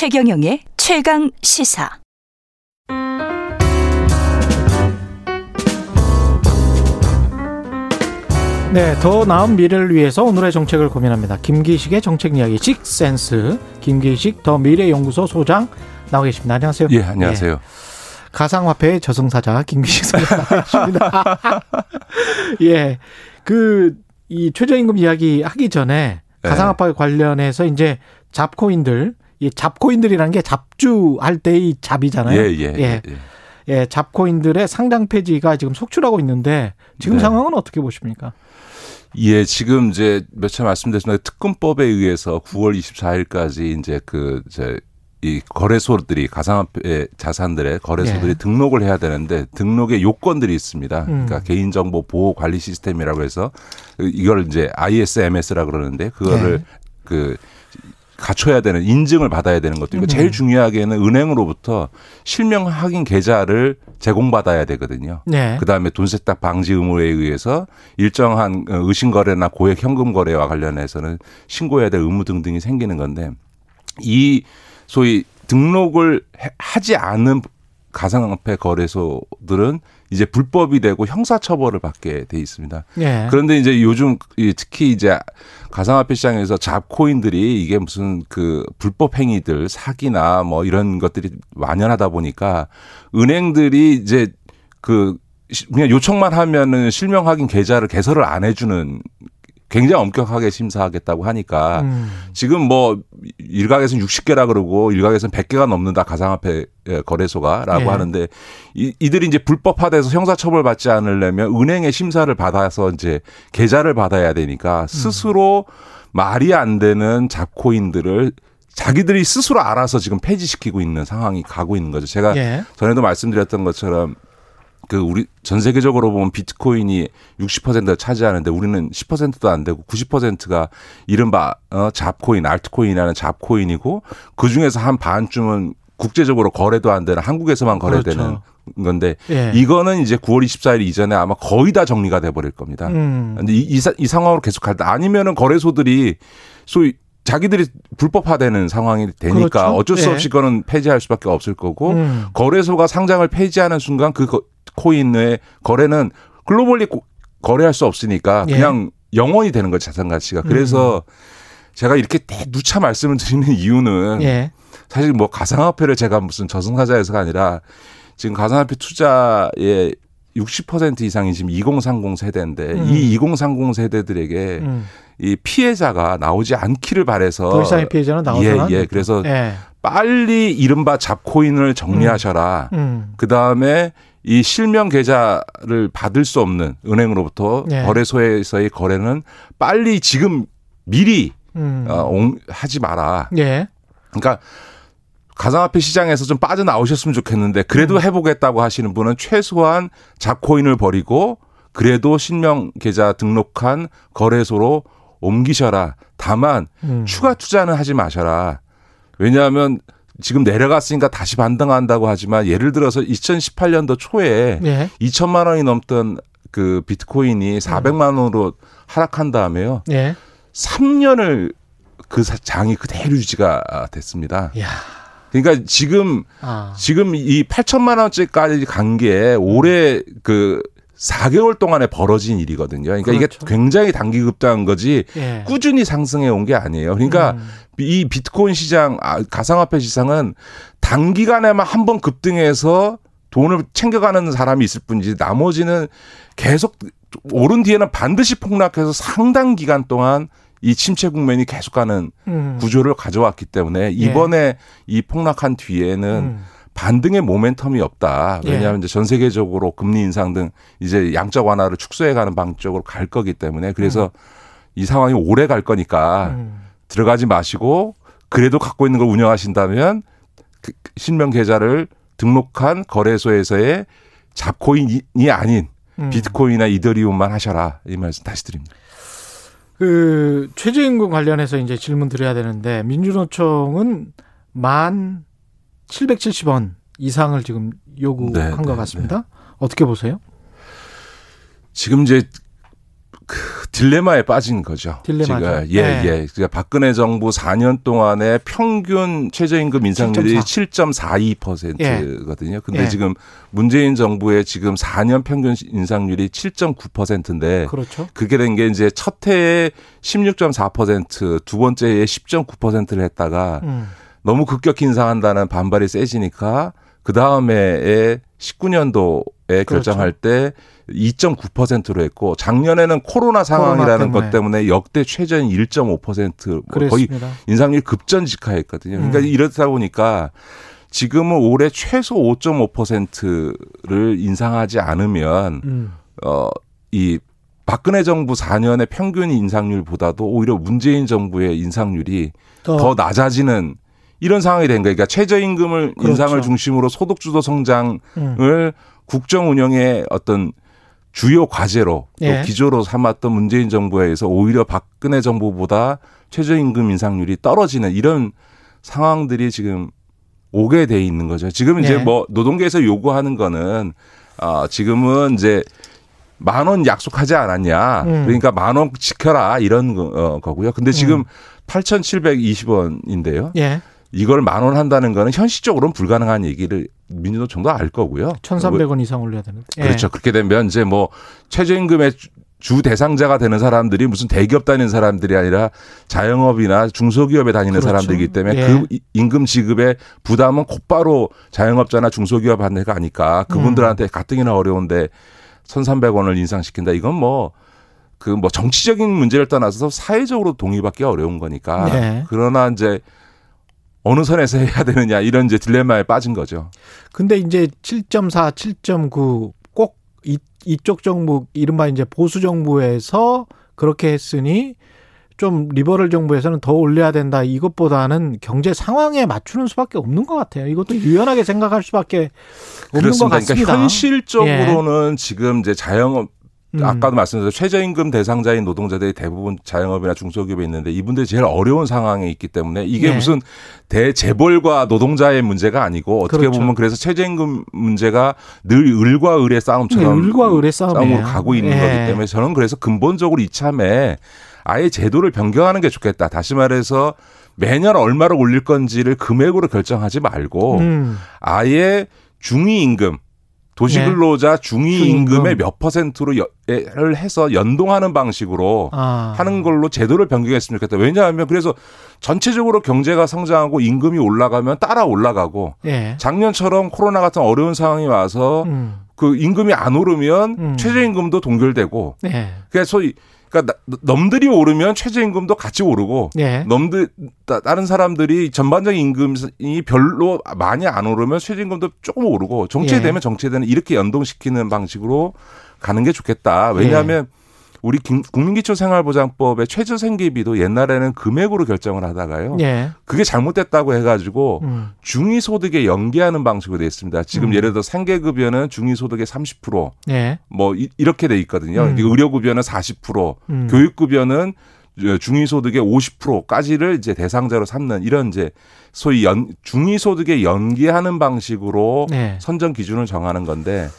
최경영의 최강 시사. 네, 더 나은 미래를 위해서 오늘의 정책을 고민합니다. 김기식의 정책 이야기 식센스 김기식 더 미래연구소 소장 나와 계십니다. 안녕하세요. 예, 안녕하세요. 예. 가상화폐 저승사자 김기식 소장 나와 계십니다. 예, 그 이 최저임금 이야기 하기 전에 네. 가상화폐 관련해서 이제 잡코인들 이 잡코인들이라는 게 잡주할 때의 잡이잖아요. 예, 예, 예. 예. 예 잡코인들의 상장 폐지가 지금 속출하고 있는데 지금 네. 상황은 어떻게 보십니까? 예, 지금 이제 몇 차 말씀드렸지만 특검법에 의해서 9월 24일까지 이제 그 이제 이 거래소들이 가상화폐 자산들의 거래소들이 예. 등록을 해야 되는데 등록의 요건들이 있습니다. 음. 그러니까 개인정보 보호 관리 시스템이라고 해서 이걸 이제 ISMS라 그러는데 그거를 예. 그 갖춰야 되는 인증을 받아야 되는 것도 있고 음. 제일 중요하게는 은행으로부터 실명 확인 계좌를 제공받아야 되거든요. 네. 그다음에 돈 세탁 방지 의무에 의해서 일정한 의심 거래나 고액 현금 거래와 관련해서는 신고해야 될 의무 등등이 생기는 건데 이 소위 등록을 하지 않은 가상화폐 거래소들은 이제 불법이 되고 형사처벌을 받게 돼 있습니다. 예. 그런데 이제 요즘 특히 이제 가상화폐 시장에서 잡코인들이 이게 무슨 그 불법 행위들 사기나 뭐 이런 것들이 만연하다 보니까 은행들이 이제 그 그냥 요청만 하면은 실명 확인 계좌를 개설을 안 해주는 굉장히 엄격하게 심사하겠다고 하니까 음. 지금 뭐 일각에서는 60개라 그러고 일각에서는 100개가 넘는다 가상화폐 거래소가라고 예. 하는데 이, 이들이 이제 불법화돼서 형사처벌 받지 않으려면 은행의 심사를 받아서 이제 계좌를 받아야 되니까 음. 스스로 음. 말이 안 되는 잡코인들을 자기들이 스스로 알아서 지금 폐지시키고 있는 상황이 가고 있는 거죠. 제가 예. 전에도 말씀드렸던 것처럼 그 우리 전 세계적으로 보면 비트코인이 60%를 차지하는데 우리는 10%도 안 되고 90%가 이른바 어 잡코인, 알트코인이라는 잡코인이고 그 중에서 한 반쯤은 국제적으로 거래도 안 되는 한국에서만 거래되는 그렇죠. 건데 예. 이거는 이제 9월 24일 이전에 아마 거의 다 정리가 돼 버릴 겁니다. 음. 근데 이, 이, 이 상황으로 계속 갈때 아니면은 거래소들이 소위 자기들이 불법화되는 상황이 되니까 그렇죠. 어쩔 수 없이 예. 그거는 폐지할 수밖에 없을 거고 음. 거래소가 상장을 폐지하는 순간 그 코인의 거래는 글로벌리 거래할 수 없으니까 예. 그냥 예. 영원히 되는 거죠 자산 가치가. 그래서 음. 제가 이렇게 누차 말씀을 드리는 이유는 예. 사실 뭐 가상화폐를 제가 무슨 저승사자에서가 아니라 지금 가상화폐 투자에 60% 이상이 지금 2030 세대인데 음. 이2030 세대들에게 음. 이 피해자가 나오지 않기를 바래서 더 이상의 피해자는 나오지 예, 예. 그래서 예. 빨리 이른바 잡코인을 정리하셔라. 음. 음. 그 다음에 이 실명 계좌를 받을 수 없는 은행으로부터 예. 거래소에서의 거래는 빨리 지금 미리 음. 어, 하지 마라. 예. 그러니까 가상화폐 시장에서 좀 빠져나오셨으면 좋겠는데 그래도 음. 해보겠다고 하시는 분은 최소한 잡코인을 버리고 그래도 실명 계좌 등록한 거래소로 옮기셔라. 다만 음. 추가 투자는 하지 마셔라. 왜냐하면 지금 내려갔으니까 다시 반등한다고 하지만 예를 들어서 2018년도 초에 예. 2천만 원이 넘던 그 비트코인이 400만 원으로 하락한 다음에요. 예. 3년을 그 장이 그대로 유지가 됐습니다. 야. 그러니까 지금 아. 지금 이 8천만 원짜리까지 간 게 올해 그 4개월 동안에 벌어진 일이거든요. 그러니까 그렇죠. 이게 굉장히 단기 급등한 거지 예. 꾸준히 상승해 온 게 아니에요. 그러니까 음. 이 비트코인 시장, 아, 가상화폐 시장은 단기간에만 한 번 급등해서 돈을 챙겨가는 사람이 있을 뿐이지 나머지는 계속 오른 뒤에는 반드시 폭락해서 상당 기간 동안 이 침체 국면이 계속 가는 음. 구조를 가져왔기 때문에 예. 이번에 예. 이 폭락한 뒤에는 음. 반등의 모멘텀이 없다. 왜냐하면 예. 이제 전 세계적으로 금리 인상 등 이제 양적 완화를 축소해가는 방쪽으로 갈 거기 때문에 그래서 음. 이 상황이 오래 갈 거니까 음. 들어가지 마시고 그래도 갖고 있는 걸 운영하신다면 그 실명 계좌를 등록한 거래소에서의 잡코인이 아닌 음. 비트코인이나 이더리움만 하셔라 이 말씀 다시 드립니다. 그 최저임금 관련해서 이제 질문 드려야 되는데 민주노총은 만 770원 이상을 지금 요구한 네, 것 네, 같습니다. 네, 네. 어떻게 보세요? 지금 이제 그 딜레마에 빠진 거죠. 딜레마죠. 지금 예, 네. 예. 그러니까 박근혜 정부 4년 동안에 평균 최저임금 인상률이 7.42%거든요. 근데 예. 지금 문재인 정부의 지금 4년 평균 인상률이 7.9%인데 그렇죠. 그게 된 게 이제 첫 해에 16.4%, 두 번째에 10.9%를 했다가 음. 너무 급격히 인상한다는 반발이 세지니까 그 다음해에 19년도에 결정할 때 2.9%로 했고 작년에는 코로나 상황이라는 코로나 것 때문에 역대 최저인 1.5%뭐 거의. 인상률 급전 직하했거든요. 그러니까 음. 이렇다 보니까 지금은 올해 최소 5.5%를 인상하지 않으면 음. 어이 박근혜 정부 4년의 평균 인상률보다도 오히려 문재인 정부의 인상률이 더, 더 낮아지는 이런 상황이 된 거예요. 그러니까 최저임금을 그렇죠. 인상을 중심으로 소득주도 성장을 음. 국정 운영의 어떤 주요 과제로 또 예. 기조로 삼았던 문재인 정부에 의해서 오히려 박근혜 정부보다 최저임금 인상률이 떨어지는 이런 상황들이 지금 오게 돼 있는 거죠. 지금 이제 예. 뭐 노동계에서 요구하는 거는 아 지금은 이제 만 원 약속하지 않았냐. 음. 그러니까 만 원 지켜라 이런 거, 어, 거고요. 근데 지금 8,720원인데요. 예. 이걸 만 원 한다는 거는 현실적으로는 불가능한 얘기를 민주노총도 알 거고요. 1,300원 이상 올려야 되는데. 예. 그렇죠. 그렇게 되면 이제 뭐 최저임금의 주- 주 대상자가 되는 사람들이 무슨 대기업 다니는 사람들이 아니라 자영업이나 중소기업에 다니는 그렇죠. 사람들이기 때문에 예. 그 이- 임금 지급의 부담은 곧바로 자영업자나 중소기업한테 가니까 그분들한테 음. 가뜩이나 어려운데 1,300원을 인상시킨다. 이건 뭐 그뭐 정치적인 문제를 떠나서 사회적으로 동의받기 어려운 거니까. 네. 그러나 이제 어느 선에서 해야 되느냐 이런 이제 딜레마에 빠진 거죠. 근데 이제 7.4, 7.9꼭 이, 이쪽 정부 이른바 이제 보수 정부에서 그렇게 했으니 좀 리버럴 정부에서는 더 올려야 된다. 이것보다는 경제 상황에 맞추는 수밖에 없는 것 같아요. 이것도 유연하게 생각할 수밖에 없는 것 그렇습니다. 같습니다. 예. 그러니까 현실적으로는 지금 이제 자영업 음. 아까도 말씀드렸죠 최저임금 대상자인 노동자들이 대부분 자영업이나 중소기업에 있는데 이분들이 제일 어려운 상황에 있기 때문에 이게 네. 무슨 대재벌과 노동자의 문제가 아니고 어떻게 그렇죠. 보면 그래서 최저임금 문제가 늘 을과 을의 싸움처럼 네, 을과 을의 싸움이에요. 싸움으로 가고 있는 예. 거기 때문에 저는 그래서 근본적으로 이참에 아예 제도를 변경하는 게 좋겠다. 다시 말해서 매년 얼마를 올릴 건지를 금액으로 결정하지 말고 음. 아예 중위임금 도시근로자 중위임금의 중위임금. 몇 퍼센트로 를 해서 연동하는 방식으로 아. 하는 걸로 제도를 변경했으면 좋겠다. 왜냐하면 그래서 전체적으로 경제가 성장하고 임금이 올라가면 따라 올라가고 예. 작년처럼 코로나 같은 어려운 상황이 와서 음. 그 임금이 안 오르면 음. 최저임금도 동결되고 예. 그래서 소위 그러니까 나- 넘들이 오르면 최저임금도 같이 오르고 예. 넘들 따- 다른 사람들이 전반적인 임금이 별로 많이 안 오르면 최저임금도 조금 오르고 정체되면 예. 정체되는 이렇게 연동시키는 방식으로 가는 게 좋겠다. 왜냐하면 예. 우리 김- 국민기초 생활보장법의 최저 생계비도 옛날에는 금액으로 결정을 하다가요. 예. 그게 잘못됐다고 해가지고 음. 중위소득에 연계하는 방식으로 돼 있습니다. 지금 음. 예를 들어 생계급여는 중위소득의 30%, 예. 뭐 이- 이렇게 돼 있거든요. 음. 의료급여는 40%, 음. 교육급여는 중위소득의 50%까지를 이제 대상자로 삼는 이런 이제 소위 연, 중위소득에 연계하는 방식으로 네. 선정 기준을 정하는 건데 이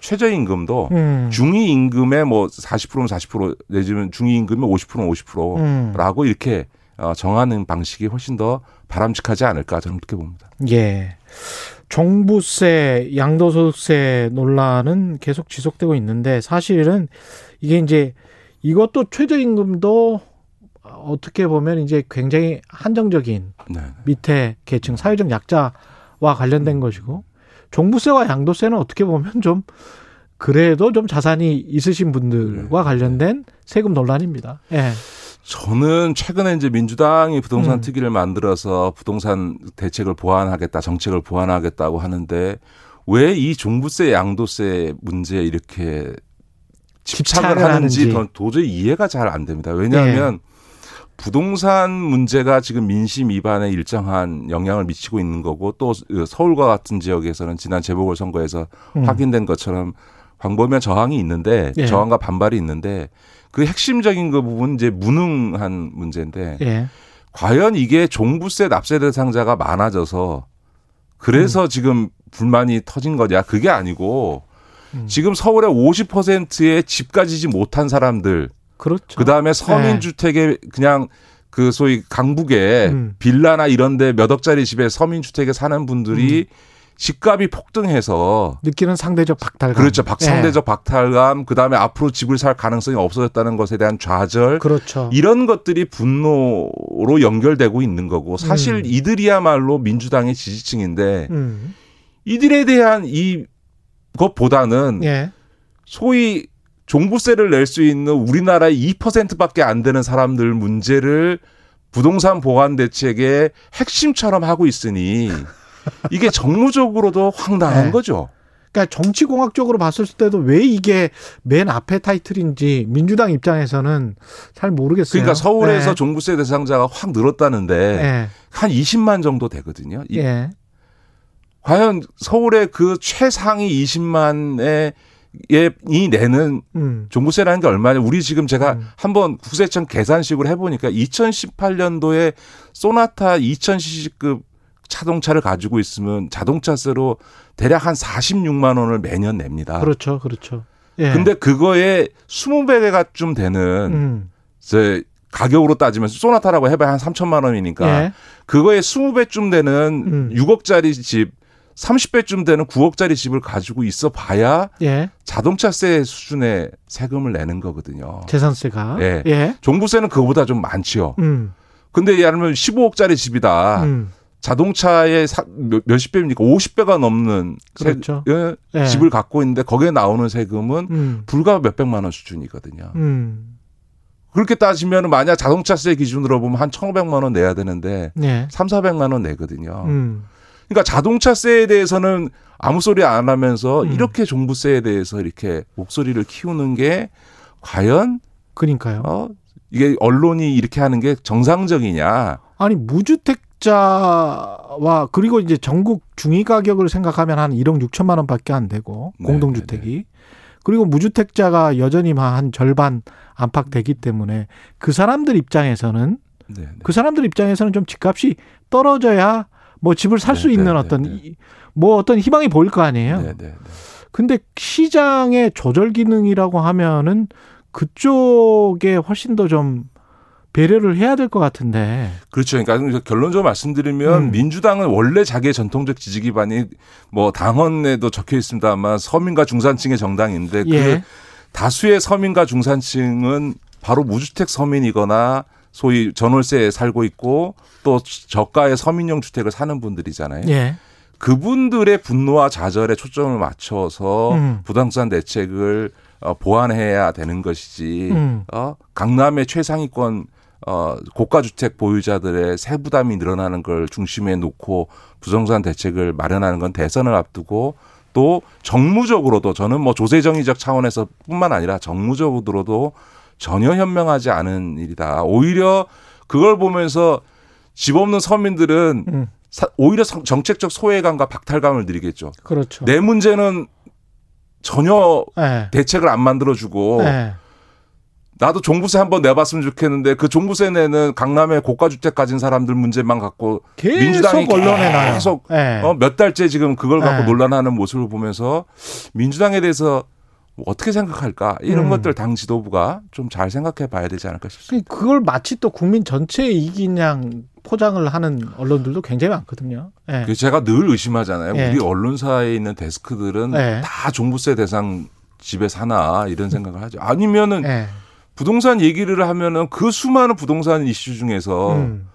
최저임금도 음. 중위임금의 뭐 40%면 40% 내지면 중위임금의 50%면 50%라고 음. 이렇게 어, 정하는 방식이 훨씬 더 바람직하지 않을까 저는 그렇게 봅니다. 예. 종부세, 양도소득세 논란은 계속 지속되고 있는데 사실은 이게 이제 이것도 최저임금도 어떻게 보면 이제 굉장히 한정적인 네. 밑에 계층 사회적 약자와 관련된 것이고 종부세와 양도세는 어떻게 보면 좀 그래도 좀 자산이 있으신 분들과 네. 관련된 세금 논란입니다. 예. 저는 최근에 이제 민주당이 부동산 음. 특위를 만들어서 부동산 대책을 보완하겠다, 정책을 보완하겠다고 하는데 왜 이 종부세, 양도세 문제에 이렇게 집착을 집착을 하는지 하는지. 전 도저히 이해가 잘 안 됩니다. 왜냐하면 예. 부동산 문제가 지금 민심 위반에 일정한 영향을 미치고 있는 거고 또 서울과 같은 지역에서는 지난 재보궐선거에서 음. 확인된 것처럼 광범위한 저항이 있는데 예. 저항과 반발이 있는데 그 핵심적인 그 부분 이제 무능한 문제인데 예. 과연 이게 종부세 납세 대상자가 많아져서 그래서 지금 불만이 터진 거냐 그게 아니고 음. 지금 서울의 50%의 집 가지지 못한 사람들 그렇죠. 그다음에 서민 주택에 그냥 그 소위 강북에 음. 빌라나 이런 데 몇 억짜리 집에 서민 주택에 사는 분들이 집값이 폭등해서 느끼는 상대적 박탈감. 그렇죠. 박 예. 상대적 박탈감, 그다음에 앞으로 집을 살 가능성이 없어졌다는 것에 대한 좌절 그렇죠. 이런 것들이 분노로 연결되고 있는 거고 사실 음. 이들이야말로 민주당의 지지층인데 음. 이들에 대한 이 것보다는 예. 소위 종부세를 낼 수 있는 우리나라의 2%밖에 안 되는 사람들 문제를 부동산 보완 대책의 핵심처럼 하고 있으니 이게 정무적으로도 황당한 네. 거죠. 그러니까 정치공학적으로 봤을 때도 왜 이게 맨 앞에 타이틀인지 민주당 입장에서는 잘 모르겠어요. 그러니까 서울에서 예. 종부세 대상자가 확 늘었다는데 예. 한 20만 정도 되거든요. 이- 예. 과연 서울의 그 최상위 20만에 이 내는 음. 종부세라는 게 얼마냐? 우리 지금 제가 음. 한번 국세청 계산식으로 해보니까 2018년도에 소나타 2000cc급 자동차를 가지고 있으면 자동차세로 대략 한 46만 원을 매년 냅니다. 그렇죠. 그렇죠. 예. 근데 그거에 20배가 좀 되는 음. 이제 가격으로 따지면 소나타라고 해봐야 한 3천만 원이니까 예. 그거에 20배쯤 되는 음. 6억짜리 집 30배쯤 되는 9억짜리 집을 가지고 있어 봐야 예. 자동차세 수준의 세금을 내는 거거든요. 재산세가. 예. 예. 종부세는 그거보다 좀 많지요. 음. 근데 예를 들면 15억짜리 집이다. 음. 자동차의 사- 몇- 몇십 배입니까? 50배가 넘는 세- 그렇죠. 예, 예. 집을 갖고 있는데 거기에 나오는 세금은 음. 불과 몇백만 원 수준이거든요. 음. 그렇게 따지면 만약 자동차세 기준으로 보면 한 1,500만 원 내야 되는데 예. 3, 400만 원 내거든요. 음. 그러니까 자동차세에 대해서는 아무 소리 안 하면서 음. 이렇게 종부세에 대해서 이렇게 목소리를 키우는 게 과연 그러니까요. 어 이게 언론이 이렇게 하는 게 정상적이냐? 아니 무주택자와 그리고 이제 전국 중위 가격을 생각하면 한 1억 6천만 원밖에 안 되고 네, 공동주택이 그리고 무주택자가 여전히 한 절반 안팎 되기 때문에 그 사람들 입장에서는 네, 네. 그 사람들 입장에서는 좀 집값이 떨어져야 뭐 집을 살수 네, 있는 네, 어떤 네, 이- 뭐 어떤 희망이 보일 거 아니에요. 네, 네, 네. 근데 시장의 조절 기능이라고 하면은 그쪽에 훨씬 더좀 배려를 해야 될 것 같은데. 그렇죠. 그러니까 결론적으로 말씀드리면 음. 민주당은 원래 자기의 전통적 지지 기반이 뭐 당헌에도 적혀 있습니다만 서민과 중산층의 정당인데 예. 그 다수의 서민과 중산층은 바로 무주택 서민이거나 소위 전월세에 살고 있고 또 저가의 서민용 주택을 사는 분들이잖아요. 예. 그분들의 분노와 좌절에 초점을 맞춰서 음. 부동산 대책을 어, 보완해야 되는 것이지. 음. 어, 강남의 최상위권 어, 고가 주택 보유자들의 세부담이 늘어나는 걸 중심에 놓고 부동산 대책을 마련하는 건 대선을 앞두고 또 정무적으로도 저는 뭐 조세정의적 차원에서뿐만 아니라 정무적으로도 전혀 현명하지 않은 일이다. 오히려 그걸 보면서 집 없는 서민들은 음. 사- 오히려 성- 정책적 소외감과 박탈감을 느끼겠죠. 그렇죠. 내 문제는 전혀 예. 대책을 안 만들어주고 예. 나도 종부세 한번 내봤으면 좋겠는데 그 종부세 내는 강남의 고가 주택 가진 사람들 문제만 갖고 계속 민주당이. 계속 예. 어, 몇 달째 지금 그걸 갖고 네. 논란하는 모습을 보면서 민주당에 대해서 뭐 어떻게 생각할까 이런 음. 것들 당 지도부가 좀 잘 생각해 봐야 되지 않을까 싶습니다. 그걸 마치 또 국민 전체의 이익이냥 포장을 하는 언론들도 굉장히 많거든요. 예. 그래서 제가 늘 의심하잖아요. 예. 우리 언론사에 있는 데스크들은 예. 다 종부세 대상 집에 사나 이런 생각을 하죠. 아니면은 예. 부동산 얘기를 하면은 그 수많은 부동산 이슈 중에서 음.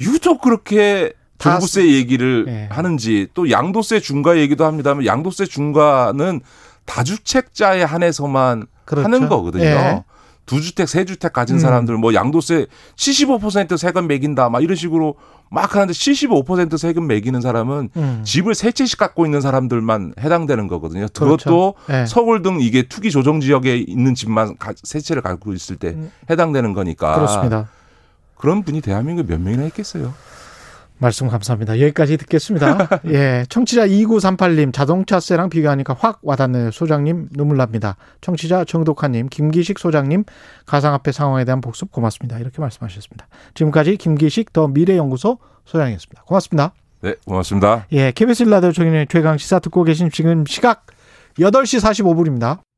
유독 그렇게 다 종부세 얘기를 예. 하는지 또 양도세 중과 얘기도 합니다만 양도세 중과는 다주택자에 한해서만 그렇죠. 하는 거거든요. 예. 두 주택, 세 주택 가진 음. 사람들 뭐 양도세 75% 세금 매긴다 막 이런 식으로 막 하는데 75% 세금 매기는 사람은 음. 집을 세 채씩 갖고 있는 사람들만 해당되는 거거든요. 그렇죠. 그것도 예. 서울 등 이게 투기 조정 지역에 있는 집만 가- 세 채를 갖고 있을 때 음. 해당되는 거니까 그렇습니다. 그런 분이 대한민국에 몇 명이나 있겠어요. 말씀 감사합니다. 여기까지 듣겠습니다. 예. 청취자 2938님, 자동차세랑 비교하니까 확 와닿네요. 소장님, 눈물 납니다. 청취자 정독하님, 김기식 소장님, 가상화폐 상황에 대한 복습 고맙습니다. 이렇게 말씀하셨습니다. 지금까지 김기식 더 미래연구소 소장이었습니다. 고맙습니다. 네, 고맙습니다. 예. KBS 일라디오 정인의 최강 시사 듣고 계신 지금 시각 8시 45분입니다.